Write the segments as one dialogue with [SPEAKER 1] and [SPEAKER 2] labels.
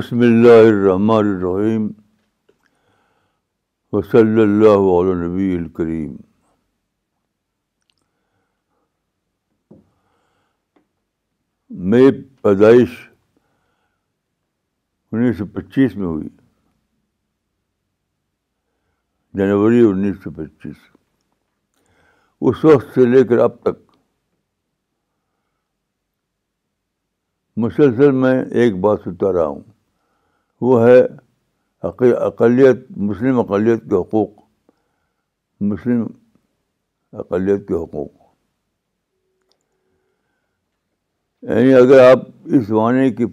[SPEAKER 1] بسم اللہ الرحمن الرحیم و صلی اللہ علیہ نبی الکریم میں پیدائش انیس سو پچیس میں ہوئی جنوری انیس سو پچیس اس وقت سے لے کر اب تک مسلسل میں ایک بات ستا رہا ہوں وہ ہے اقلیت مسلم اقلیت کے حقوق مسلم اقلیت کے حقوق یعنی اگر آپ اس زمانے کی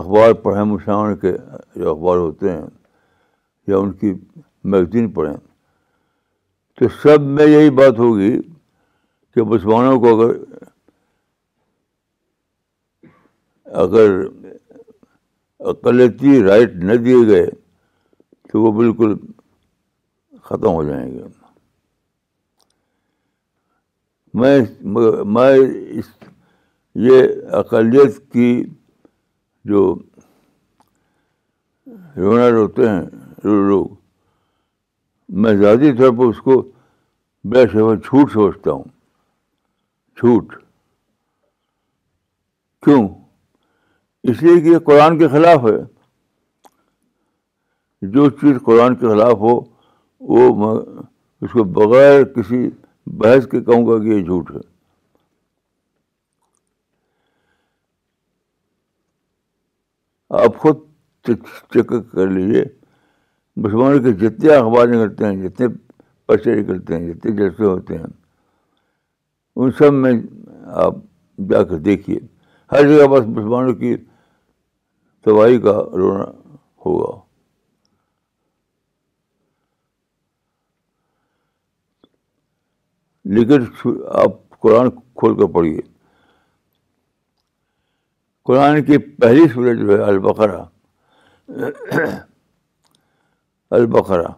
[SPEAKER 1] اخبار پڑھیں مسلمان کے جو اخبار ہوتے ہیں یا ان کی میگزین پڑھیں تو سب میں یہی بات ہوگی کہ مسلمانوں کو اگر اگر اقلیتی رائٹ نہ دیے گئے تو وہ بالکل ختم ہو جائیں گے میں میں اس یہ اقلیت کی جو رونر ہوتے ہیں لوگ میں ذاتی طور پر اس کو بے بیشہ چھوٹ سوچتا ہوں چھوٹ کیوں اس لیے کہ یہ قرآن کے خلاف ہے جو چیز قرآن کے خلاف ہو وہ اس کو بغیر کسی بحث کے کہوں گا کہ یہ جھوٹ ہے آپ خود چیک کر لیجیے مسلمانوں کے جتنے اخبار نکلتے ہیں جتنے پرچے نکلتے ہیں جتنے جلسے ہوتے ہیں ان سب میں آپ جا کر دیکھیے ہر جگہ بس مسلمانوں کی تباہی کا رونا ہوگا لیکن آپ قرآن کھول کر پڑھیے قرآن کی پہلی سورج جو ہے البقرہ البقرا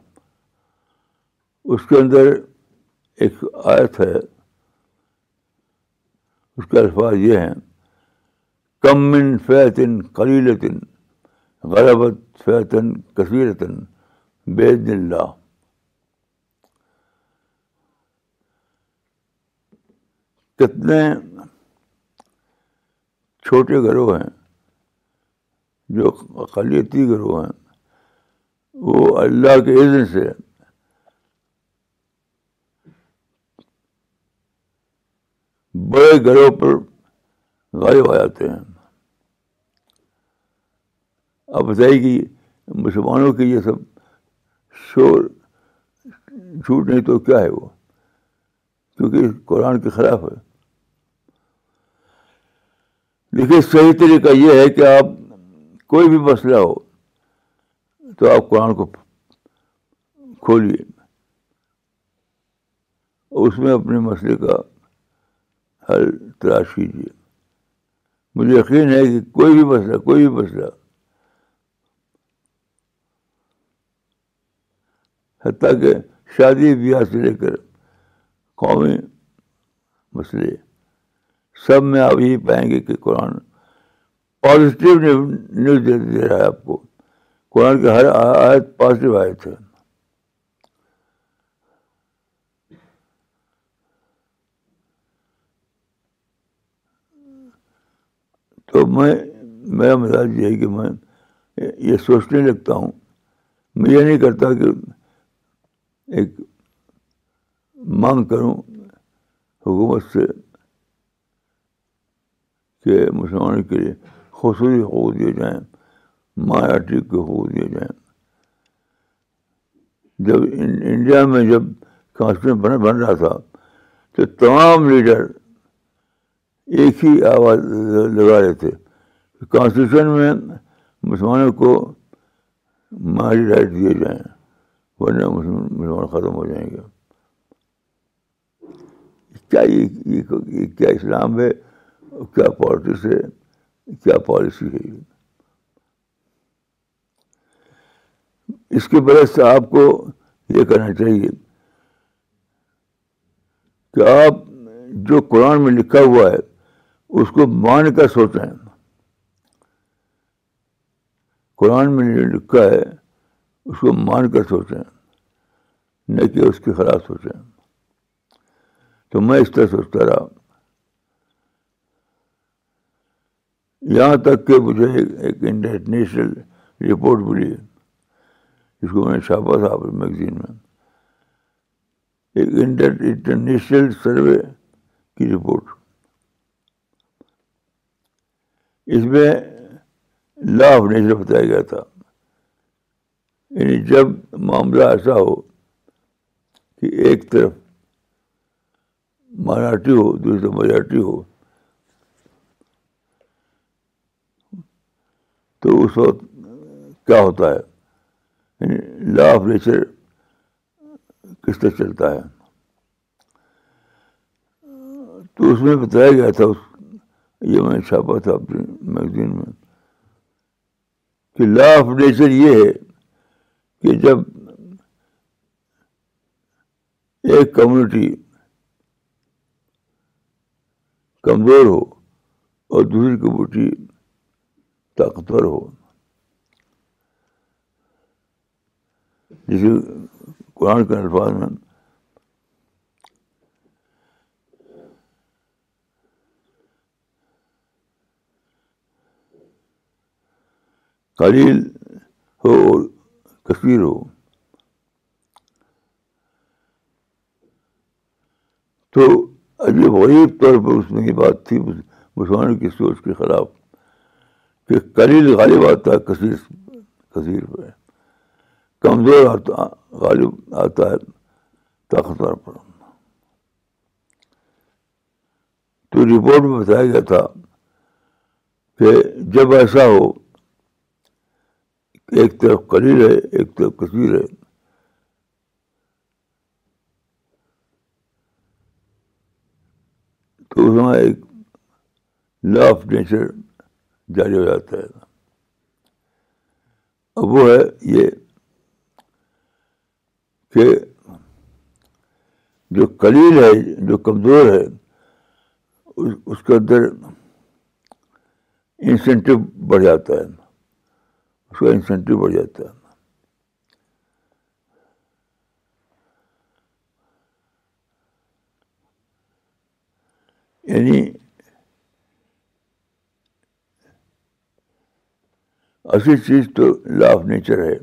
[SPEAKER 1] اس کے اندر ایک آیت ہے اس کے الفاظ یہ ہیں کمن فیطن خلیلطن غلبت فیطن اللہ کتنے چھوٹے گروہ ہیں جو اقلیتی گروہ ہیں وہ اللہ کے اذن سے بڑے گھروں پر غائب آ جاتے ہیں آپ بتائیے کہ مسلمانوں کے یہ سب شور جھوٹ نہیں تو کیا ہے وہ کیونکہ قرآن کے خلاف ہے دیکھیے صحیح طریقہ یہ ہے کہ آپ کوئی بھی مسئلہ ہو تو آپ قرآن کو کھولیے اس میں اپنے مسئلے کا حل تلاش کیجیے مجھے یقین ہے کہ کوئی بھی مسئلہ کوئی بھی مسئلہ حتیٰ کہ شادی بیاہ سے لے کر قومی مسئلے سب میں آپ یہی پائیں گے کہ قرآن پازیٹیو نیوز دے رہا ہے آپ کو قرآن ہر آیت پازیٹیو آیت ہے تو میں میرا مزاج یہ ہے کہ میں یہ سوچنے لگتا ہوں میں یہ نہیں کرتا کہ ایک مانگ کروں حکومت سے کہ مسلمانوں کے لیے خصوصی حقوق دیے جائیں مایاٹی کے حقوق دیے جائیں جب انڈیا میں جب کانسٹیٹیوشن بن رہا تھا تو تمام لیڈر ایک ہی آواز لگا رہے تھے کانسٹیٹیوشن میں مسلمانوں کو ماری رائٹ دیے جائیں مسلمان ختم ہو جائیں گے کیا یہ کیا اسلام ہے کیا پالیٹکس ہے کیا پالیسی ہے اس کے برس سے آپ کو یہ کہنا چاہیے کہ آپ جو قرآن میں لکھا ہوا ہے اس کو مان کر سوچیں قرآن میں جو لکھا ہے اس کو مان کر سوچیں نہ کہ اس کی خلاف سوچیں تو میں اس طرح سوچتا رہا یہاں تک کہ مجھے ایک انٹرنیشنل رپورٹ ملی جس کو میں چھاپا تھا اپنی میگزین میں ایک انٹرنیشنل سروے کی رپورٹ اس میں لا آف نیچر بتایا گیا تھا یعنی جب معاملہ ایسا ہو کہ ایک طرف مراٹھی ہو دوسری طرف مراٹھی ہو تو اس وقت کیا ہوتا ہے لا آف نیچر کس طرح چلتا ہے تو اس میں بتایا گیا تھا اس یہ میں چھاپا تھا اپنی میگزین میں کہ لا آف نیچر یہ ہے کہ جب ایک کمیونٹی کمزور ہو اور دوسری کمیونٹی طاقتور ہو جسے قرآن کے الفاظ میں قلیل ہو اور کشمیر ہو تو عجیب غریب طور پر اس میں یہ بات تھی مسلمانوں کی سوچ کے خلاف کہ قلیل غالب آتا ہے کثیر کثیر پہ کمزور آتا غالب آتا ہے طاقتور پر تو رپورٹ میں بتایا گیا تھا کہ جب ایسا ہو ایک طرف قلیل ہے ایک طرف کثیر ہے تو اس میں ایک لا آف نیچر جاری ہو جاتا ہے اب وہ ہے یہ کہ جو قلیل ہے جو کمزور ہے اس کے اندر انسینٹیو بڑھ جاتا ہے اس کا انسینٹیو بڑھ جاتا ہے یعنی اصل چیز تو لا آف نیچر ہے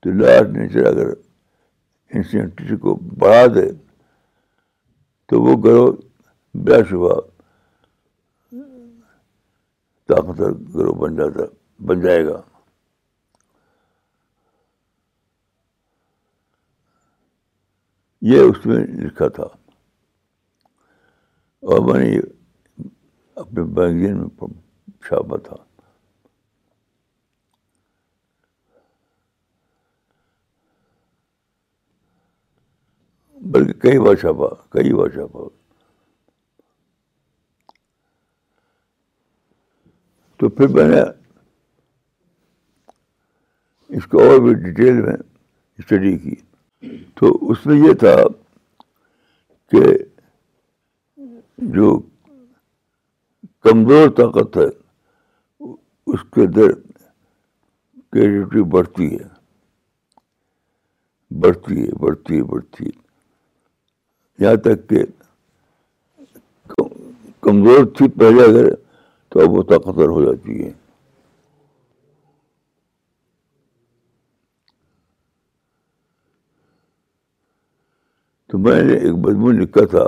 [SPEAKER 1] تو لا آف نیچر اگر انسینٹی کو بڑھا دے تو وہ گروہ بلا شبہ طاقتر گروہ بن جاتا بن جائے گا یہ اس میں لکھا تھا اور میں نے اپنے میگزین میں چھاپا تھا بلکہ کئی کئی بار بار چھاپا چھاپا تو پھر میں نے اس کو اور بھی ڈیٹیل میں اسٹڈی کی تو اس میں یہ تھا کہ جو کمزور طاقت ہے اس کے در کی بڑھتی ہے بڑھتی ہے بڑھتی ہے بڑھتی ہے یہاں تک کہ کمزور تھی پہلے اگر تو اب وہ طاقتور ہو جاتی ہے تو میں نے ایک مضمون لکھا تھا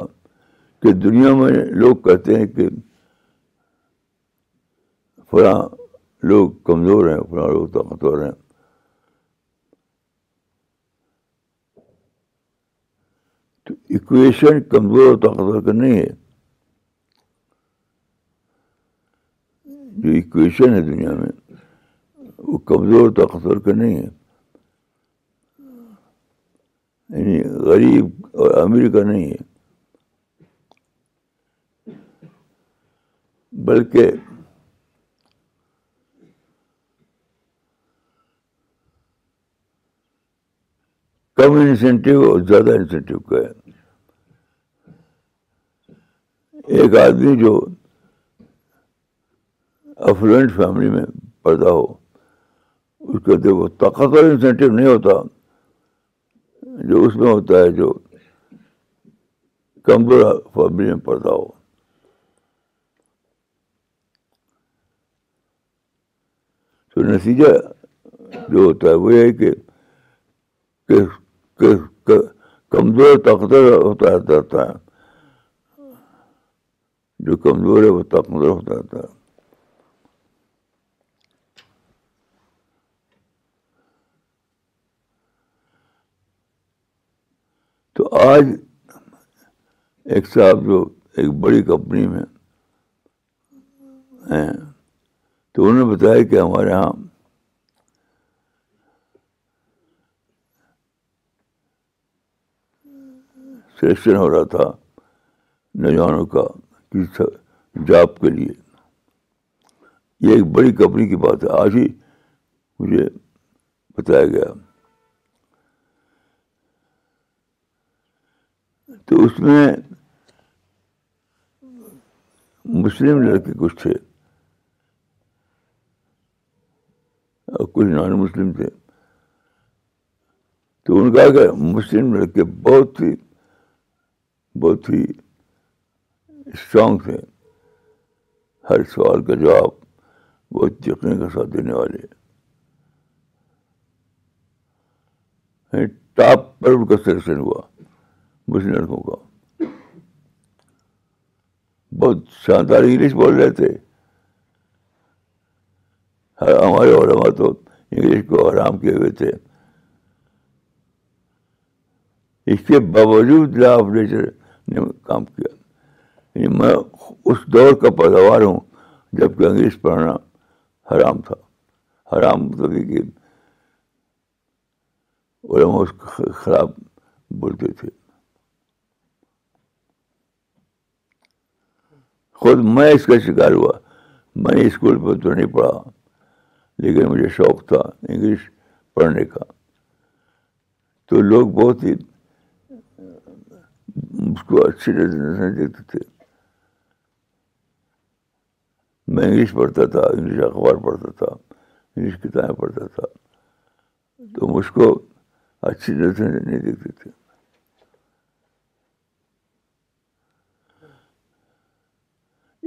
[SPEAKER 1] کہ دنیا میں لوگ کہتے ہیں کہ فلاں لوگ کمزور ہیں فلاں لوگ طاقتور ہیں تو اکویشن کمزور اور طاقتور کا نہیں ہے جو اکویشن ہے دنیا میں وہ کمزور طاقتور کا نہیں ہے یعنی غریب اور امیر کا نہیں ہے بلکہ کم انسینٹیو اور زیادہ انسینٹیو کا ہے ایک آدمی جو افلوئنٹ فیملی میں پیدا ہو اس کے دیکھو طاقتور انسینٹیو نہیں ہوتا جو اس میں ہوتا ہے جو کمزور فیملی میں پیدا ہو تو نتیجہ جو ہوتا ہے وہ یہ ہے کہ کمزور ہوتا رہتا ہے جو کمزور ہے وہ طاقتور ہوتا رہتا ہے تو آج ایک صاحب جو ایک بڑی کمپنی میں ہیں تو انہوں نے بتایا کہ ہمارے یہاں سلیکشن ہو رہا تھا نوجوانوں کا جاب کے لیے یہ ایک بڑی کمپنی کی بات ہے آج ہی مجھے بتایا گیا تو اس میں مسلم لڑکے کچھ تھے کچھ نان مسلم تھے تو ان کا کہ مسلم لڑکے بہت ہی بہت ہی اسٹرانگ تھے ہر سوال کا جواب بہت یقین کا ساتھ دینے والے ٹاپ یعنی پر ان کا سلیکشن ہوا مسلم لڑکوں کا بہت شاندار انگلش بول رہے تھے ہمارے علماء تو انگلش کو حرام کیے ہوئے تھے اس کے باوجود لا آف نیچر نے کام کیا یعنی میں اس دور کا پیداوار ہوں جب کہ انگلش پڑھنا حرام تھا حرام مطلب کہ علماء اس کے خلاف بولتے تھے خود میں اس کا شکار ہوا میں نے اسکول پہ تو نہیں پڑھا لیکن مجھے شوق تھا انگلش پڑھنے کا تو لوگ بہت ہی اس کو اچھی نظر سے دیکھتے تھے میں انگلش پڑھتا تھا انگلش اخبار پڑھتا تھا انگلش کتابیں پڑھتا تھا تو مجھ کو اچھی سے نہیں دیکھتے تھے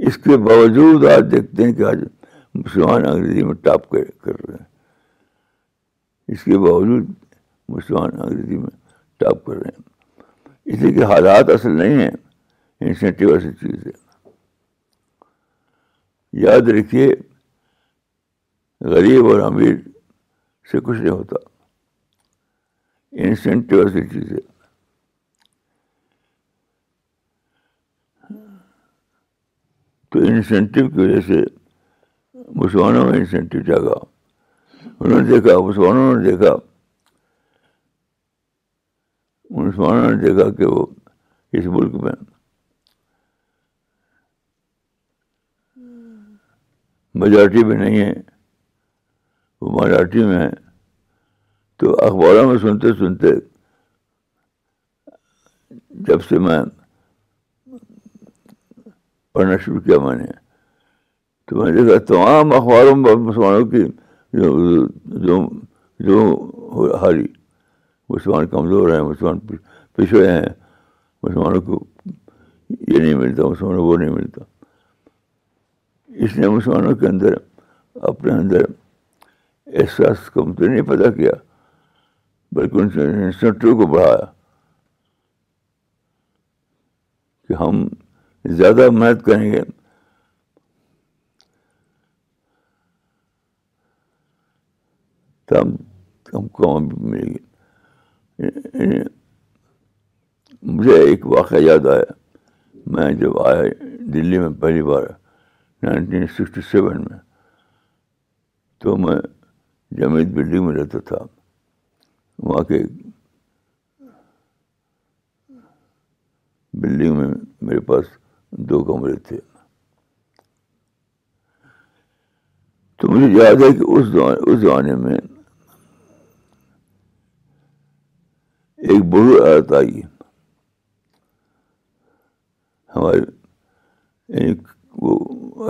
[SPEAKER 1] اس کے باوجود آج دیکھتے ہیں کہ آج مسلمان انگریزی میں ٹاپ کر رہے ہیں اس کے باوجود مسلمان انگریزی میں ٹاپ کر رہے ہیں اس لیے کہ حالات اصل نہیں ہیں انسینٹیو ایسی ہے یاد رکھیے غریب اور امیر سے کچھ نہیں ہوتا انسینٹیو ایسی ہے تو انسینٹیو کی وجہ سے مسلمانوں میں انسینٹیو جاگا انہوں نے دیکھا مسلمانوں نے دیکھا مسلمانوں نے دیکھا کہ وہ اس ملک میں میجارٹی میں نہیں ہے وہ مراٹھی میں ہے تو اخباروں میں سنتے سنتے جب سے میں پڑھنا شروع کیا میں نے تو میں نے دیکھا تمام اخباروں میں مسلمانوں کی جو جو جو ہاری مسلمان کمزور ہیں مسلمان پچھڑے ہیں مسلمانوں کو یہ نہیں ملتا مسلمانوں کو وہ نہیں ملتا اس نے مسلمانوں کے اندر اپنے اندر احساس کم تو نہیں پیدا کیا بلکہ ان انسٹیٹیو کو بڑھایا کہ ہم زیادہ محنت کریں گے تب ہم کو ملے گی مجھے ایک واقعہ یاد آیا میں جب آیا دلی میں پہلی بار نائنٹین سکسٹی سیون میں تو میں جمیت بلڈنگ میں رہتا تھا وہاں کے بلڈنگ میں میرے پاس دو کمرے تھے تو مجھے یاد ہے کہ اس زمانے میں ایک بڑی آیت آئی ہمارے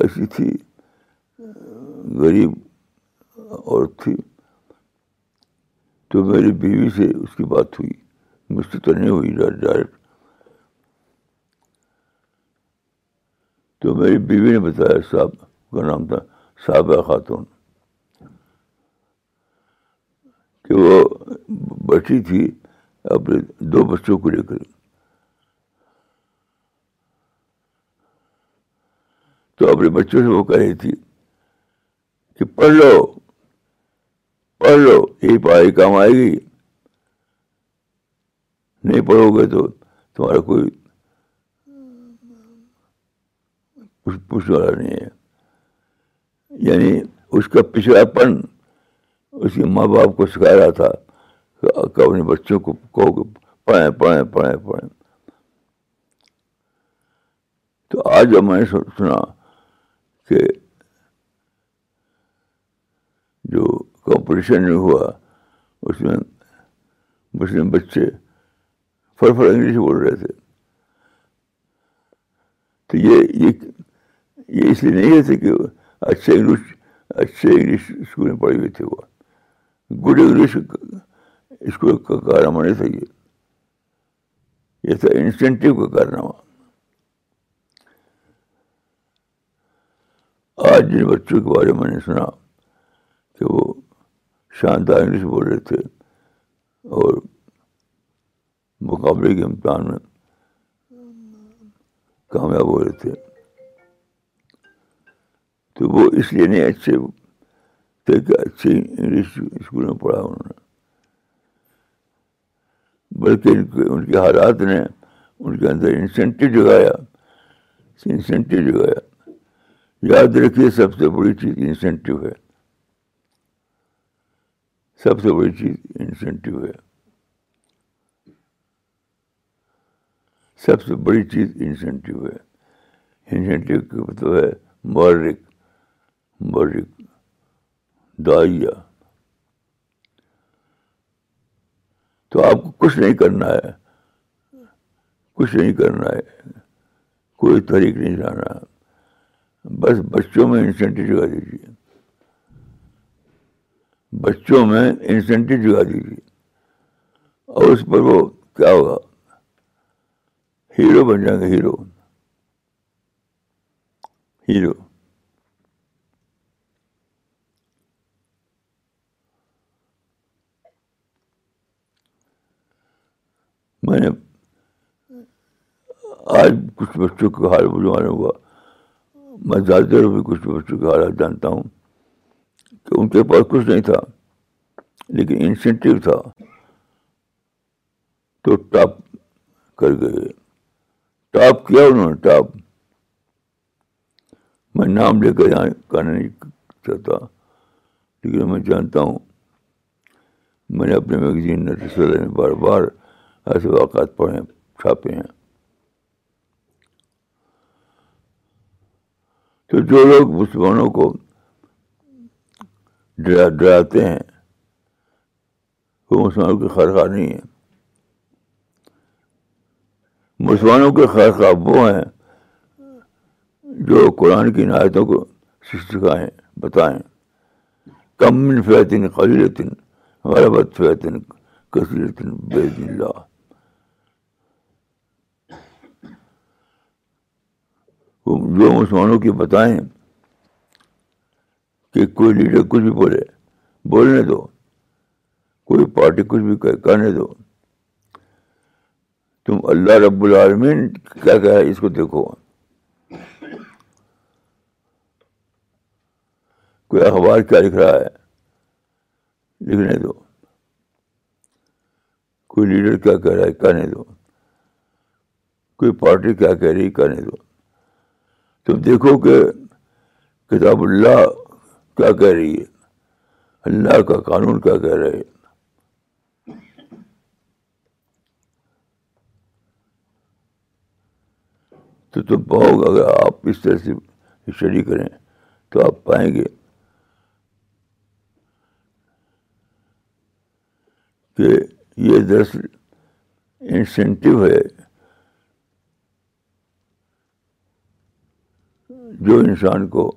[SPEAKER 1] ایسی تھی غریب عورت تھی تو میری بیوی سے اس کی بات ہوئی مجھ سے تو نہیں ہوئی ڈائریکٹ تو میری بیوی نے بتایا صاحب کا نام تھا صابہ خاتون کہ وہ بیٹھی تھی اپنے دو بچوں کو لے کر تو اپنے بچوں سے وہ کہہ رہی تھی کہ پڑھ لو پڑھ لو یہی پڑھائی کام آئے گی نہیں پڑھو گے تو تمہارا کوئی پوچھنے والا نہیں ہے یعنی اس کا پچھڑا پن اس کے ماں باپ کو سکھا رہا تھا اپنے بچوں کو کہو کہ پڑھیں پڑھیں پڑھیں پڑھیں تو آج اب میں نے سنا کہ جو کمپٹیشن ہوا اس میں مسلم بچے فر فر انگلش بول رہے تھے تو یہ یہ اس لیے نہیں رہتے کہ اچھے انگلش اچھے انگلش اسکول میں پڑھے ہوئے تھے وہ گڈ انگلش کو کا کارنامہ نہیں تھا یہ تھا انسینٹیو کا کارنامہ آج جن بچوں کے بارے میں نے سنا کہ وہ شاندار انگلش بول رہے تھے اور مقابلے کے امتحان میں کامیاب ہو رہے تھے تو وہ اس لیے نہیں اچھے تھے کہ اچھی انگلش اسکول میں پڑھا انہوں نے بلکہ ان کے ان کے حالات نے ان کے اندر انسینٹیو جگایا انسینٹیو جگایا یاد رکھیے سب سے بڑی چیز انسینٹیو ہے سب سے بڑی چیز انسینٹیو ہے سب سے بڑی چیز انسینٹیو ہے انسینٹیو کا مطلب ہے مورک مورک دائیا تو آپ کو کچھ نہیں کرنا ہے کچھ نہیں کرنا ہے کوئی نہیں جانا بس بچوں میں انسینٹیو جگا دیجیے بچوں میں انسینٹیو جگا دیجیے اور اس پر وہ کیا ہوگا ہیرو بن جائیں گے ہیرو ہیرو میں نے آج کچھ بچوں کا حال بجوانا ہوا میں زیادہ بھی کچھ بچوں کا حال جانتا ہوں کہ ان کے پاس کچھ نہیں تھا لیکن انسینٹیو تھا تو ٹاپ کر گئے ٹاپ کیا انہوں نے ٹاپ میں نام لے کر یہاں کہنا نہیں چاہتا لیکن میں جانتا ہوں میں نے اپنے میگزین نے بار بار ایسے پڑھے ہیں چھاپے ہیں تو جو لوگ مسلمانوں کو ڈراتے ہیں وہ مسلمانوں کے خرخواہ نہیں ہیں مسلمانوں کے خیر خواہ وہ ہیں جو قرآن کی عنایتوں کو سکھائیں بتائیں کم فیطن خالی غربت فیطن کثیر بید جو مسلمانوں کی بتائیں کہ کوئی لیڈر کچھ بھی بولے بولنے دو کوئی پارٹی کچھ بھی کہنے دو تم اللہ رب العالمین کیا کہا ہے اس کو دیکھو کوئی اخبار کیا لکھ رہا ہے لکھنے دو کوئی لیڈر کیا کہہ رہا ہے کہنے دو کوئی پارٹی کیا کہہ رہی کہنے دو تم دیکھو کہ کتاب اللہ کیا کہہ رہی ہے اللہ کا قانون کیا کہہ رہے ہیں تو تم پاؤ گے اگر آپ اس طرح سے اسٹڈی کریں تو آپ پائیں گے کہ یہ دراصل انسینٹیو ہے جو انسان کو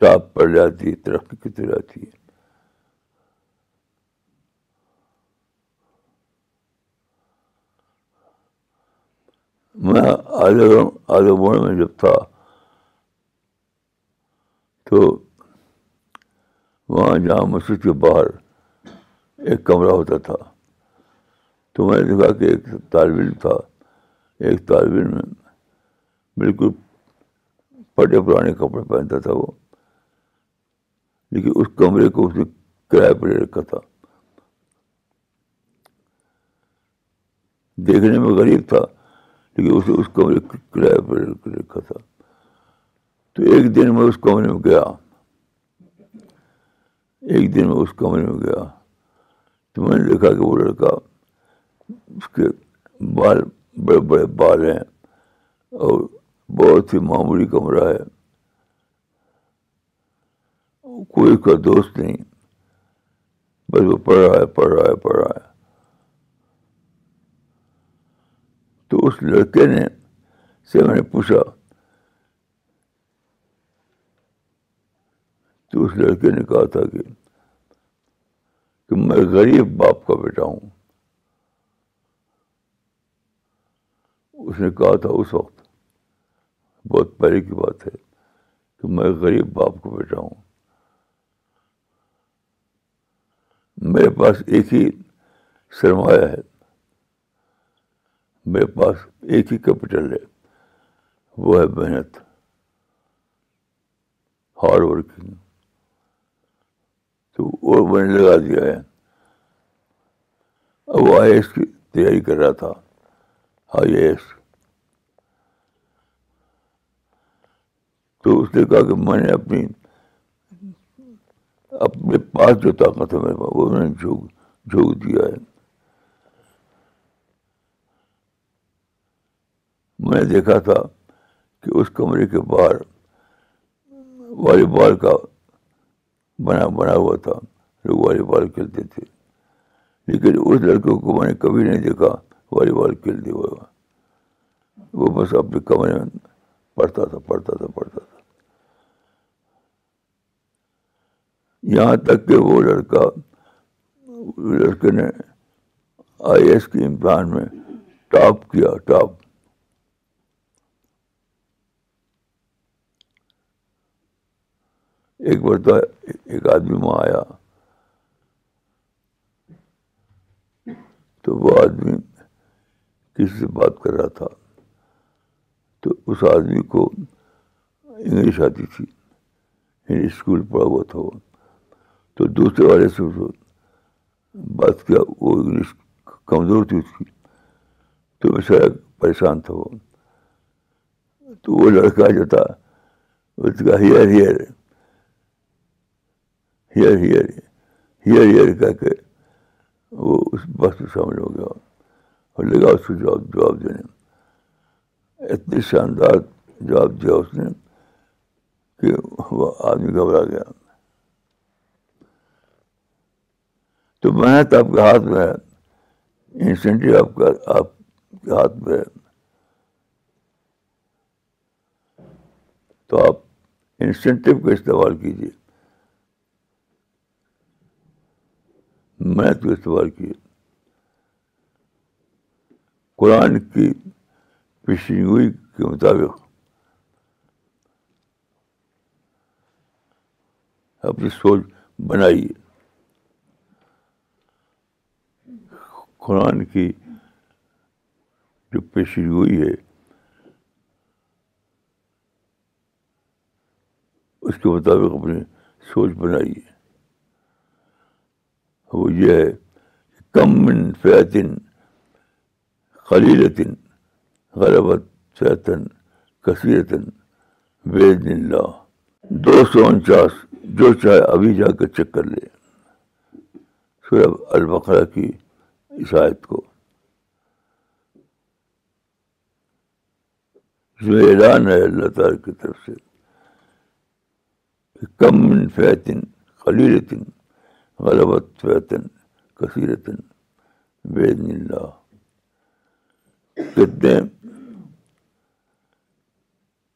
[SPEAKER 1] ٹاپ پڑ جاتی ہے ترقی طرح جاتی ہے میں آدھے آدھے میں جب تھا تو وہاں جہاں مسجد کے باہر ایک کمرہ ہوتا تھا تو میں نے دیکھا کہ ایک طالب علم تھا ایک طالب علم بالکل پھٹے پرانے کپڑے پہنتا تھا وہ لیکن اس کمرے کو اس نے کرایہ پر لے رکھا تھا دیکھنے میں غریب تھا لیکن اس نے اس کمرے کرایہ پہ رکھا تھا تو ایک دن میں اس کمرے میں گیا ایک دن میں اس کمرے میں گیا تو میں نے دیکھا کہ وہ لڑکا اس کے بال بڑے بڑے بال ہیں اور بہت ہی معمولی کمرہ ہے کوئی کا دوست نہیں بس وہ پڑھ رہا ہے پڑھ رہا ہے پڑھ رہا ہے تو اس لڑکے نے سے میں نے پوچھا تو اس لڑکے نے کہا تھا کہ میں غریب باپ کا بیٹا ہوں اس نے کہا تھا اس وقت بہت پہلے کی بات ہے کہ میں غریب باپ کو بیٹا ہوں میرے پاس ایک ہی سرمایہ ہے میرے پاس ایک ہی کیپٹل ہے وہ ہے محنت ہارڈ ورکنگ تو وہ لگا دیا ہے اب وہ آئی ایس کی تیاری کر رہا تھا آئی ایس تو اس نے کہا کہ میں نے اپنی اپنے پاس جو طاقت ہے میرے پاس وہ میں نے جھوک جھوک دیا ہے میں نے دیکھا تھا کہ اس کمرے کے باہر والی بال کا بنا بنا ہوا تھا لوگ والی بال کھیلتے تھے لیکن اس لڑکے کو میں نے کبھی نہیں دیکھا والی بال کھیلتے ہوئے وہ بس اپنے کمرے میں پڑھتا تھا پڑھتا تھا پڑھتا تھا یہاں تک کہ وہ لڑکا لڑکے نے آئی ایس کے امتحان میں ٹاپ کیا ٹاپ ایک تو ایک آدمی وہاں آیا تو وہ آدمی کسی سے بات کر رہا تھا تو اس آدمی کو انگلش آتی تھی اسکول پڑھا ہوا تھا وہ تو دوسرے والے سے اس کیا وہ انگلش کمزور تھی اس کی تو میں شاید پریشان تھا وہ تو وہ لڑکا جو تھا اس کا hair hair hair hair hair hair کہہ کے وہ اس بس میں شامل ہو گیا اور لگا اس کو جواب جواب دینے اتنے شاندار جواب دیا اس نے کہ وہ آدمی گھبرا گیا تو محنت آپ کے ہاتھ میں ہے انسینٹیو ہاتھ میں ہے تو آپ انسینٹیو کا استعمال کیجیے محنت کا استعمال کیجیے قرآن کی پیشنگوئی کے مطابق اپنی سوچ بنائیے قرآن کی جو پیشی ہوئی ہے اس کے مطابق اپنی سوچ بنائی وہ یہ ہے کم من فیطن خلیلتن غلبت فیطن کثیرتن بید اللہ دو سو انچاس جو چاہے ابھی جا کر چیک کر لے سورہ البقرا کی اس آیت کو اس میں اعلان ہے اللہ تعالیٰ کی طرف سے کم خلی رتن غلبت فیطن کثیر اللہ کتنے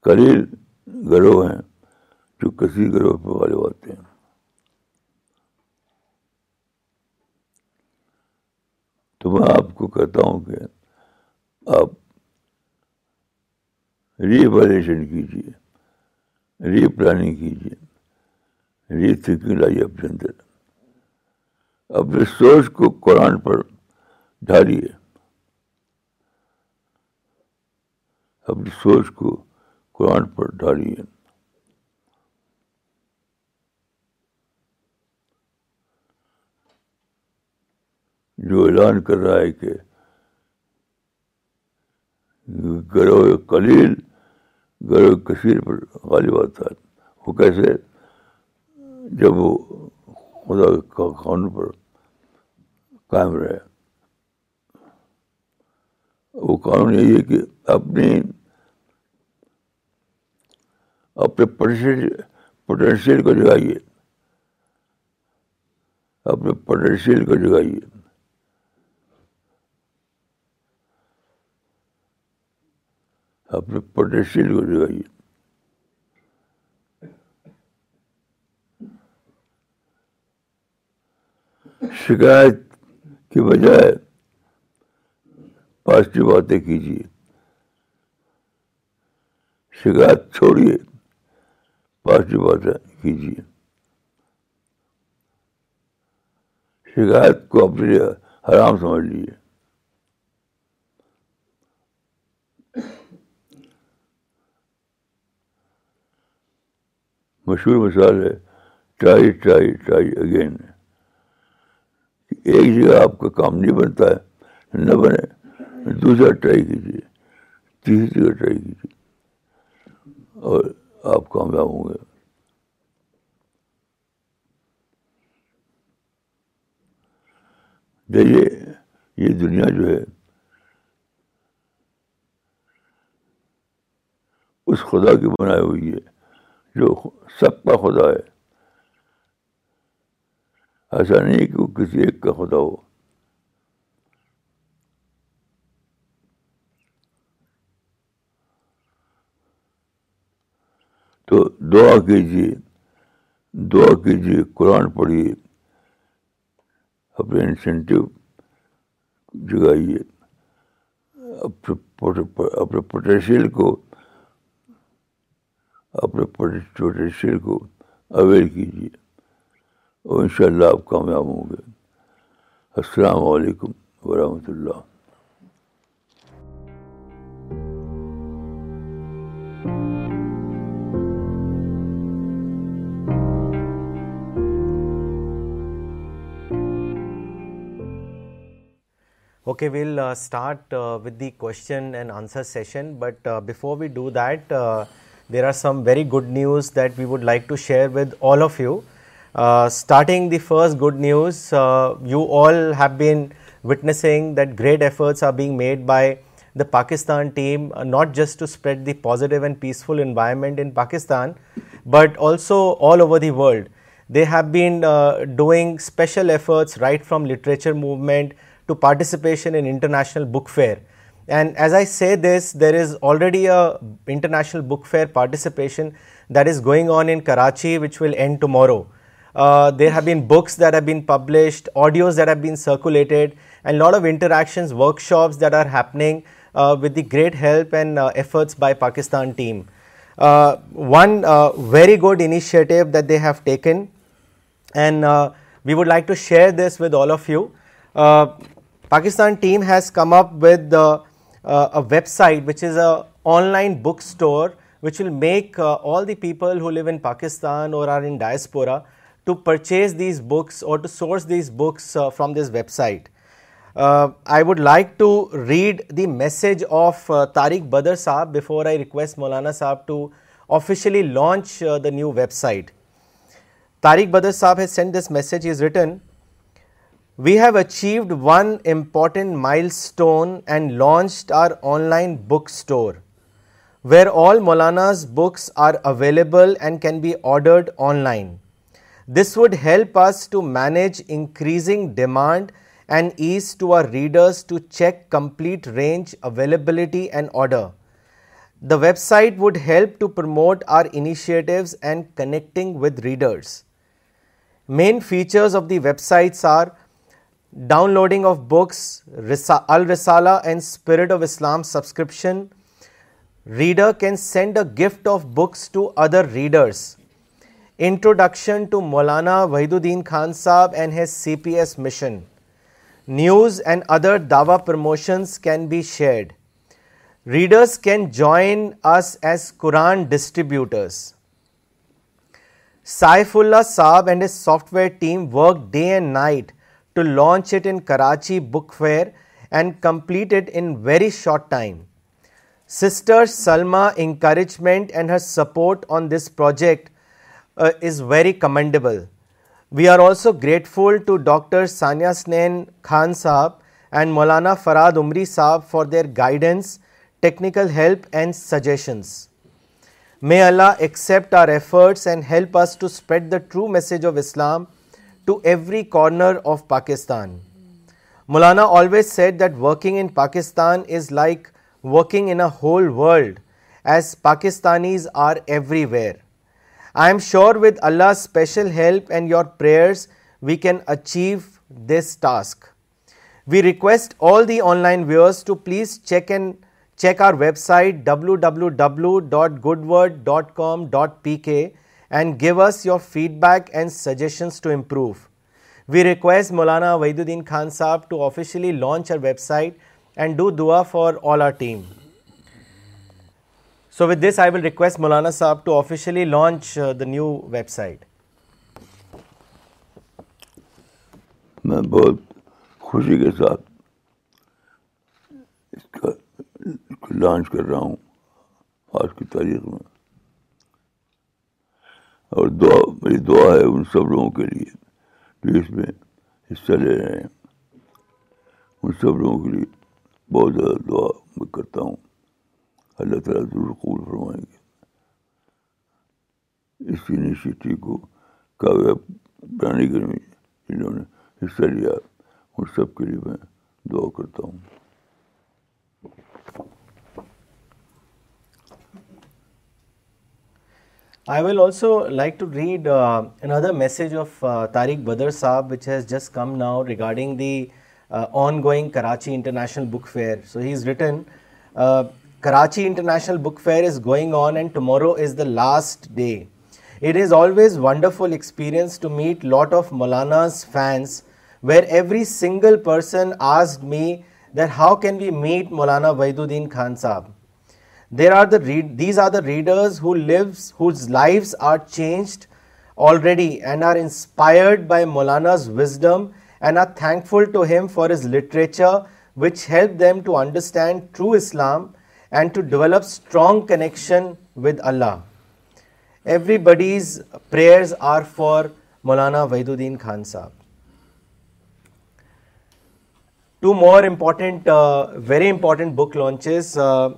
[SPEAKER 1] قلیل گروہ ہیں جو کسی گروہ پہ غالب آتے ہیں تو میں آپ کو کہتا ہوں کہ آپ ری ایویلیشن کیجیے ری پلاننگ کیجیے ری تھنکنگ لائیے اپنے اندر اپنے سوچ کو قرآن پر ڈھالیے اپنی سوچ کو قرآن پر ڈھالیے جو اعلان کر رہا ہے کہ گرو قلیل گرو کثیر پر غالب آتا ہے وہ کیسے جب وہ خدا کے قانون پر قائم رہے وہ قانون یہی ہے کہ اپنی اپنے پوٹینشیل کو جگائیے اپنے پوٹینشیل کو جگائیے اپنے پوٹینشیل کو جگائیے شکایت کے بجائے پازیٹیو باتیں کیجیے شکایت چھوڑیے پازیٹیو باتیں کیجیے شکایت کو اپنے حرام سمجھ لیجیے مشہور مثال ہے ٹرائی ٹرائی ٹرائی اگین ایک جگہ آپ کا کام نہیں بنتا ہے نہ بنے دوسرا ٹرائی کیجیے تیسری جگہ ٹرائی کیجیے اور آپ کامیاب ہوں گے دیکھیے یہ دنیا جو ہے اس خدا کی بنائی ہوئی ہے جو سب کا خدا ہے ایسا نہیں کہ وہ کسی ایک کا خدا ہو تو دعا کیجیے دعا کیجیے قرآن پڑھیے اپنے انسینٹیو جگائیے اپنے پوٹینشیل کو اپنے پوٹینشیل کو اویئر کیجیے اور ان شاء اللہ آپ کامیاب ہوں گے السلام علیکم ورحمۃ اللہ
[SPEAKER 2] okay we'll start with the question and answer session but before we do that There are some very good news that we would like to share with all of you. Uh, starting the first good news, uh, you all have been witnessing that great efforts are being made by the Pakistan team, uh, not just to spread the positive and peaceful environment in Pakistan, but also all over the world. They have been doing special efforts right from literature movement to participation in international book fair. And as I say this, there is already a international book fair participation that is going on in Karachi, which will end tomorrow. Uh, there have been books that have been published, audios that have been circulated, and a lot of interactions, workshops that are happening uh, with the great help and uh, efforts by Pakistan team. One very good initiative that they have taken, and we would like to share this with all of you. Pakistan team has come up with a website which is an online bookstore which will make uh, all the people who live in Pakistan or are in diaspora to purchase these books or to source these books uh, from this website. Uh, I would like to read the message of Tariq Badr Saab before I request Maulana Saab to officially launch the new website. Tariq Badr Saab has sent this message. He has written, we have achieved one important milestone and launched our online bookstore, where all Maulana's books are available and can be ordered online. This would help us to manage increasing demand and ease to our readers to check complete range, availability and order. The website would help to promote our initiatives and connecting with readers. Main features of the websites are downloading of books Al-Risala and spirit of Islam subscription reader can send a gift of books to other readers introduction to Maulana Wahiduddin Khan صاحب and his C P S mission news and other دعوی promotions can be shared readers can join us as Quran distributors Saif Allah sahab and a software team work day and night to launch it in Karachi book fair and complete it in very short time sister Salma encouragement and her support on this project is very commendable we are also grateful to doctor Sania Sanain Khan sahab and Maulana Farhad Umri sahab for their guidance technical help and suggestions may Allah accept our efforts and help us to spread the true message of Islam to every corner of Pakistan. Maulana always said that working in Pakistan is like working in a whole world, as Pakistanis are everywhere. I am sure with Allah's special help and your prayers, we can achieve this task. We request all the online viewers to please check our website www.goodword.com.pk and give us your feedback and suggestions to improve we request Maulana Wahiduddin Khan sahab to officially launch our website and do دعا for all our team so this I will request Maulana sahab to officially launch the new website
[SPEAKER 1] میں بہت خوشی کے ساتھ اس کا launch کر رہا ہوں آج کی تاریخ میں اور دعا میری دعا ہے ان سب لوگوں کے لیے جو اس میں حصہ لے رہے ہیں ان سب لوگوں کے لیے بہت زیادہ دعا میں کرتا ہوں اللہ تعالیٰ ضرور قبول فرمائیں گے اس یونیورسٹی کو کامیاب بنانے کے لیے جنہوں نے حصہ لیا ان سب کے لیے میں دعا کرتا ہوں
[SPEAKER 2] I will also like to read another message of Tariq Badr sahab which has just come now regarding the ongoing Karachi international book fair so he has written Karachi international book fair is going on and tomorrow is the last day it is always wonderful experience to meet lot of Maulana's fans where every single person asked me that how can we meet Maulana Wahiduddin uddin Khan صاحب These are the readers whose lives are changed already and are inspired by Maulana's wisdom and are thankful to him for his literature, which helped them to understand true Islam and to develop strong connection with Allah. Everybody's prayers are for Maulana Wahiduddin Khan Sahib. Two more important, uh, very important book launches. Uh,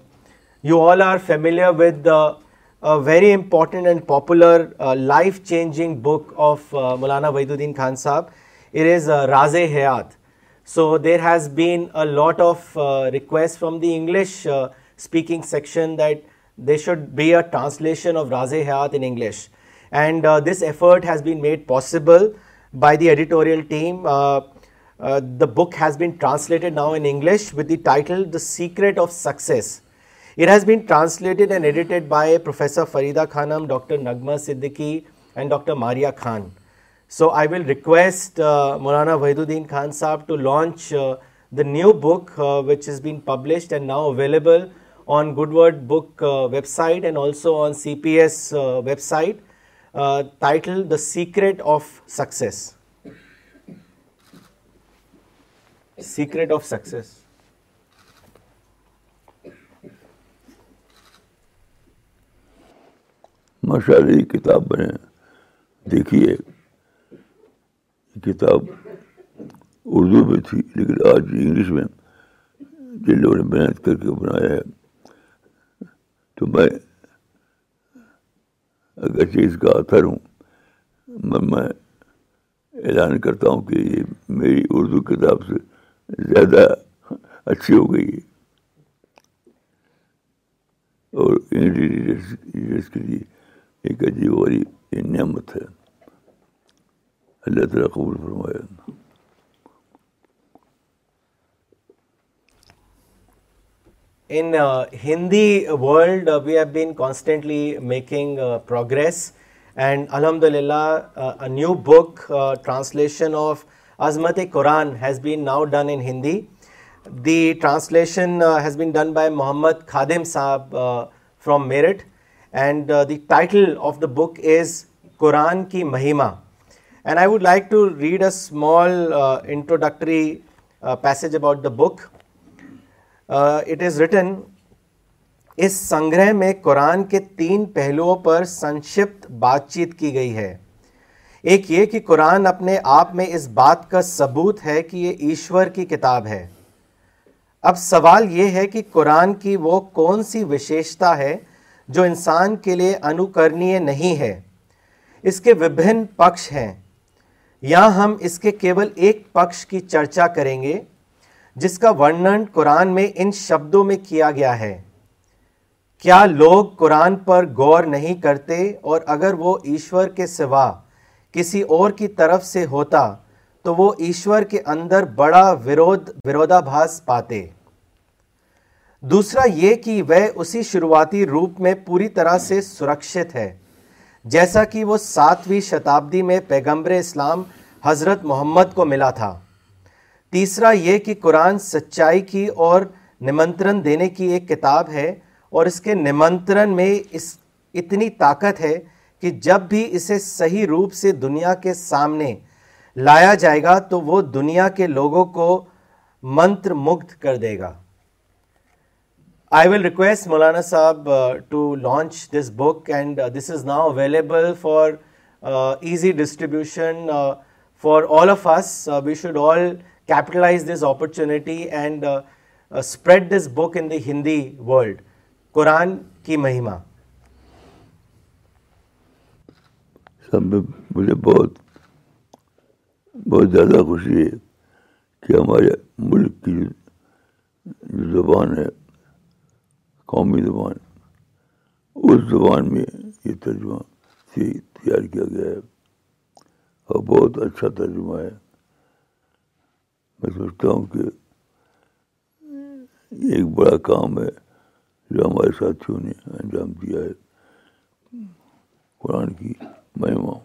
[SPEAKER 2] you all are familiar with the important and popular life changing book of Maulana بید الدین Khan sahab it is Raaze Hayat so there has been a lot of request from the English speaking section that they should be a translation of Raaze Hayat English and this effort has be made possible by the editorial team the book has been translated now English with the title the secret of success It has been translated and edited by Professor Farida Khanam, Dr. Nagma Siddiqui and Dr. Maria Khan. So I will request uh, Maulana Wahiduddin Khan Saab to launch uh, the new book uh, which has been published and now available on Goodword Book website and also on CPS website, titled The Secret of Success. Secret of Success.
[SPEAKER 1] ماشاء اللہ یہ کتاب بنے دیکھیے کتاب اردو میں تھی لیکن آج انگلش میں جن لوگوں نے محنت کر کے بنایا ہے تو میں اگر چیز کا آتھر ہوں میں میں اعلان کرتا ہوں کہ یہ میری اردو کتاب سے زیادہ اچھی ہو گئی ہے اور انگلش کے لیے ایک عجیب اور نعمت ہے اللہ تعالیٰ قبول فرمایا
[SPEAKER 2] in Hindi world we have been constantly making progress and الحمد للہ new book translation of Azmat Quran has been now done in Hindi the translation has been done by Muhammad Khadim sahab from Meerut and the title of the book is Quran ki Mahima and I would like to read a small introductory passage about the book it is written اس سنگرہ میں قرآن کے تین پہلوؤں پر سنشپت بات چیت کی گئی ہے ایک یہ کہ قرآن اپنے آپ میں اس بات کا ثبوت ہے کہ یہ ایشور کی کتاب ہے اب سوال یہ ہے کہ قرآن کی وہ کون سی وشیشتا ہے جو انسان کے لیے انوکرنی نہیں ہے اس کے وبھن پکش ہیں یا ہم اس کے کیول ایک پکش کی چرچا کریں گے جس کا ورنن قرآن میں ان شبدوں میں کیا گیا ہے کیا لوگ قرآن پر غور نہیں کرتے اور اگر وہ ایشور کے سوا کسی اور کی طرف سے ہوتا تو وہ ایشور کے اندر بڑا ورودا بھاس پاتے دوسرا یہ کہ وہ اسی شروعاتی روپ میں پوری طرح سے سرکشت ہے جیسا کہ وہ ساتویں شتابدی میں پیغمبر اسلام حضرت محمد کو ملا تھا تیسرا یہ کہ قرآن سچائی کی اور نمنترن دینے کی ایک کتاب ہے اور اس کے نمنترن میں اس اتنی طاقت ہے کہ جب بھی اسے صحیح روپ سے دنیا کے سامنے لایا جائے گا تو وہ دنیا کے لوگوں کو منتر مگت کر دے گا آئی will request Maulana sahab to launch this book and this is now available for easy distribution for all of us we should all capitalise this opportunity and spread this book in the Hindi world Quran
[SPEAKER 1] ki Mahima مجھے بہت بہت زیادہ خوشی ہے کہ ہمارے ملک کی جو زبان ہے قومی زبان اس زبان میں یہ ترجمہ سے تیار کیا گیا ہے اور بہت اچھا ترجمہ ہے میں سوچتا ہوں کہ ایک بڑا کام ہے جو ہمارے ساتھیوں نے انجام دیا ہے قرآن کی مہما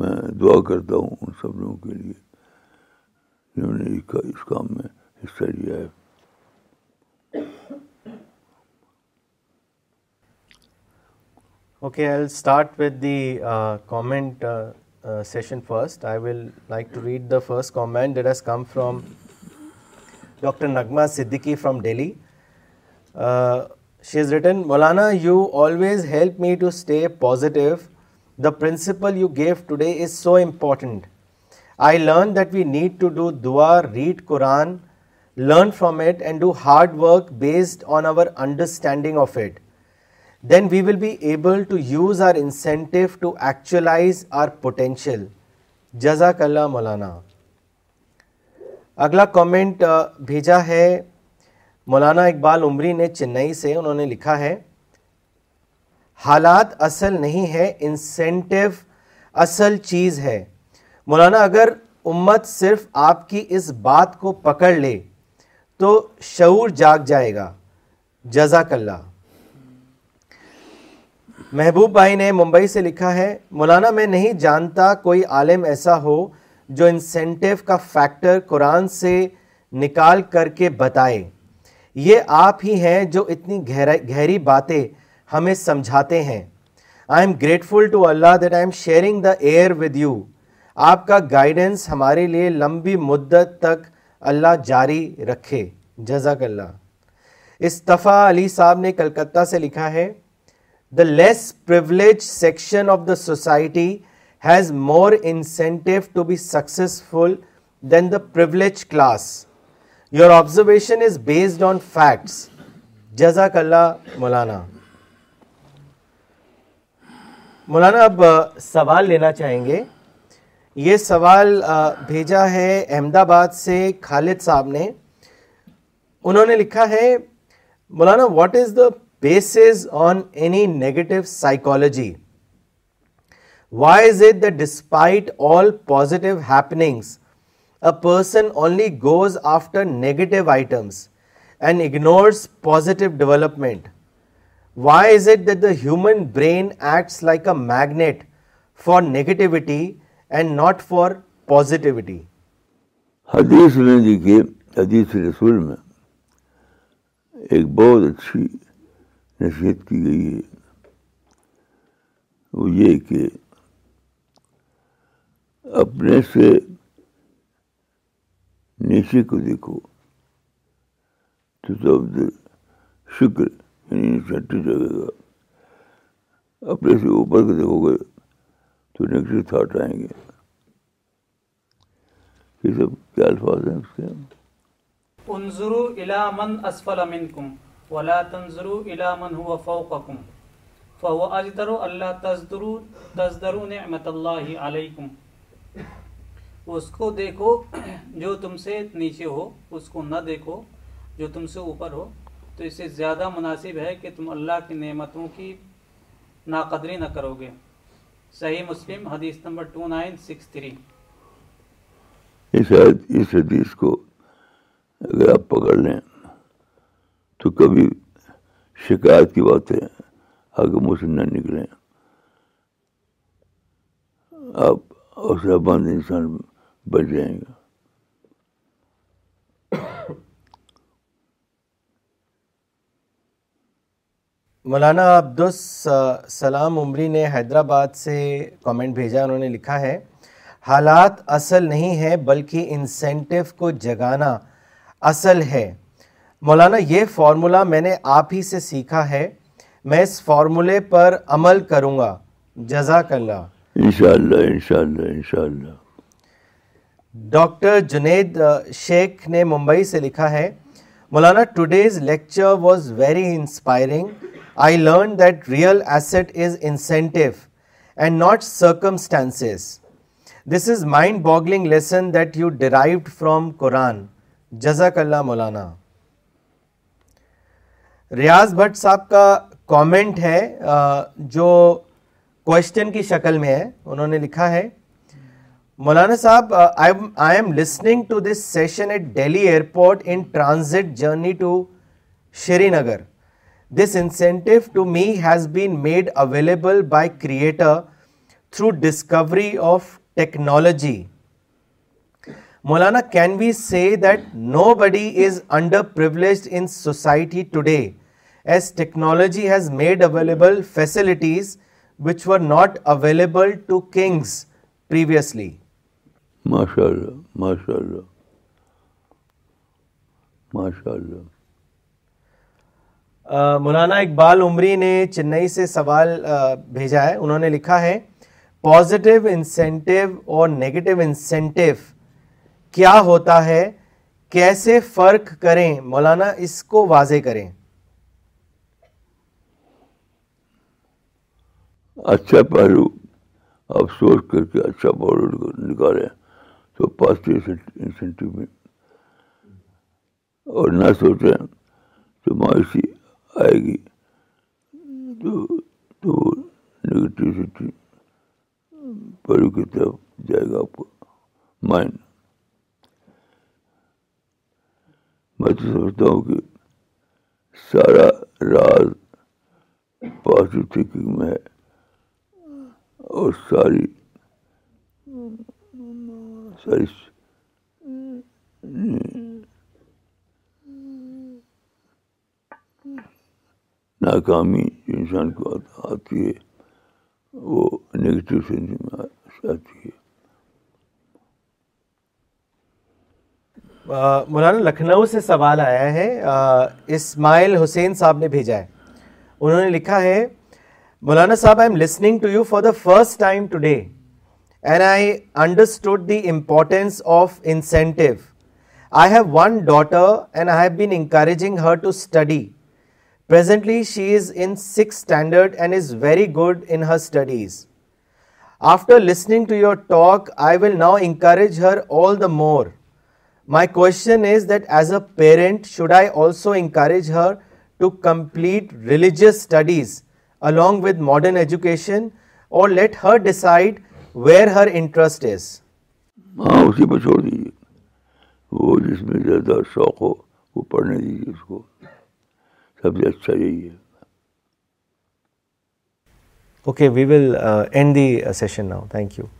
[SPEAKER 1] میں دعا کرتا ہوں ان سب لوگوں کے لیے جنہوں نے اس کا اس کام میں حصہ لیا ہے
[SPEAKER 2] comment session first I will like to read the first comment that is come from doc نغما Siddiqui from Delhi she is written Maulana you always help me to stay positive the principle you gave today is so important I learn that we need to do the read Quran learn from it and do hard work based on our understanding of it then we will be able to use our incentive to actualise our potential جزاک اللہ مولانا اگلا comment uh, بھیجا ہے مولانا اقبال عمری نے چنئی سے انہوں نے لکھا ہے حالات اصل نہیں ہے انسینٹیو اصل چیز ہے مولانا اگر امت صرف آپ کی اس بات کو پکڑ لے تو شعور جاگ جائے گا جزاک اللہ محبوب بھائی نے ممبئی سے لکھا ہے مولانا میں نہیں جانتا کوئی عالم ایسا ہو جو انسینٹیو کا فیکٹر قرآن سے نکال کر کے بتائے یہ آپ ہی ہیں جو اتنی گہری باتیں ہمیں سمجھاتے ہیں I am grateful to Allah that I am sharing the air with you آپ کا گائیڈنس ہمارے لیے لمبی مدت تک اللہ جاری رکھے جزاک اللہ استفا علی صاحب نے کلکتہ سے لکھا ہے the less privileged section of the society has more incentive to be successful than the privileged class your observation is based on facts جزاک اللہ مولانا مولانا اب سوال لینا چاہیں گے یہ سوال بھیجا ہے احمد آباد سے خالد صاحب نے انہوں نے لکھا ہے مولانا what is the bases on any negative psychology why is it the despite all positive happenings a person only goes after negative items and ignores positive development why is it the the human brain acts like a magnet for
[SPEAKER 1] negativity میں ایک بہت اچھی نصیحت کی گئی ہے وہ یہ کہ اپنے سے نیچے کو دیکھو شکر یعنی اپنے سے اوپر دیکھو
[SPEAKER 3] ولا تنظروا الى من هو فوقكم فهو اجدر نعمت الله علیہ اس کو دیکھو جو تم سے نیچے ہو اس کو نہ دیکھو جو تم سے اوپر ہو تو اس سے زیادہ مناسب ہے کہ تم اللہ کی نعمتوں کی ناقدری نہ کرو گے صحیح مسلم حدیث نمبر 2963
[SPEAKER 1] اس حدیث کو اگر آپ پکڑ لیں تو کبھی شکایت کی بات ہے آگے مجھ سے نہ نکلیں آپ اور بند انسان بچ جائیں گے
[SPEAKER 2] مولانا عبدس سلام عمری نے حیدرآباد سے کامنٹ بھیجا انہوں نے لکھا ہے حالات اصل نہیں ہے بلکہ انسینٹیو کو جگانا اصل ہے مولانا یہ فارمولا میں نے آپ ہی سے سیکھا ہے میں اس فارمولے پر عمل کروں گا جزاک اللہ
[SPEAKER 1] انشاءاللہ انشاءاللہ انشاءاللہ
[SPEAKER 2] ڈاکٹر جنید شیخ نے ممبئی سے لکھا ہے مولانا today's lecture was very inspiring I learn that real asset is incentive and not circumstance this is mind boggling lesson that you derived from Quran جزاک اللہ مولانا ریاض بھٹ صاحب کا کامنٹ ہے جو کوشچن کی شکل میں ہے انہوں نے لکھا ہے مولانا صاحب I am listening to this session at Delhi airport in transit journey to Srinagar this incentive to me has been made available by creator through discovery of technology Maulana can we see that nobody is underprivileged in society today as technology has made available facilities which were not available to
[SPEAKER 1] kings previously ماشاء ماشاء ماشاء اللہ اللہ اللہ
[SPEAKER 2] مولانا اقبال عمری نے چنئی سے سوال بھیجا ہے انہوں نے لکھا ہے پازیٹیو انسینٹیو اور نیگیٹو انسینٹیو کیا ہوتا ہے کیسے فرق کریں مولانا اس کو واضح کریں
[SPEAKER 1] اچھا پہلو آپ سوچ کر کے اچھا پہلو نکالے تو انسینٹیو میں اور نہ سوچیں تو مایوسی آئے گی تو تو نگیٹیوسٹی پڑھو کی طرف جائے گا آپ کا مائنڈ میں تو سمجھتا ہوں کہ سارا راز پازیٹیو تھینکنگ میں ہے اور ساری ساری ناکامی جو انسان کو آتی ہے وہ نگیٹو سینس میں آتی ہے
[SPEAKER 2] مولانا لکھنؤ سے سوال آیا ہے اسماعیل حسین صاحب نے بھیجا ہے انہوں نے لکھا ہے مولانا صاحب I am listening to you for the first time today and I understood the importance of incentive I have one daughter and I have been encouraging her to study presently she is in six standard and is very good in her studies after listening to your talk I will now encourage her all the more my question is that as a parent should I also encourage her to complete religious studies along with modern education or let her decide where her interest is
[SPEAKER 1] ہاں اسی پہ چھوڑ دیجیے وہ جس میں زیادہ شوق ہو وہ پڑھنے دیجیے اس کو سب سے اچھا یہی ہے
[SPEAKER 2] okay we will end the session now thank you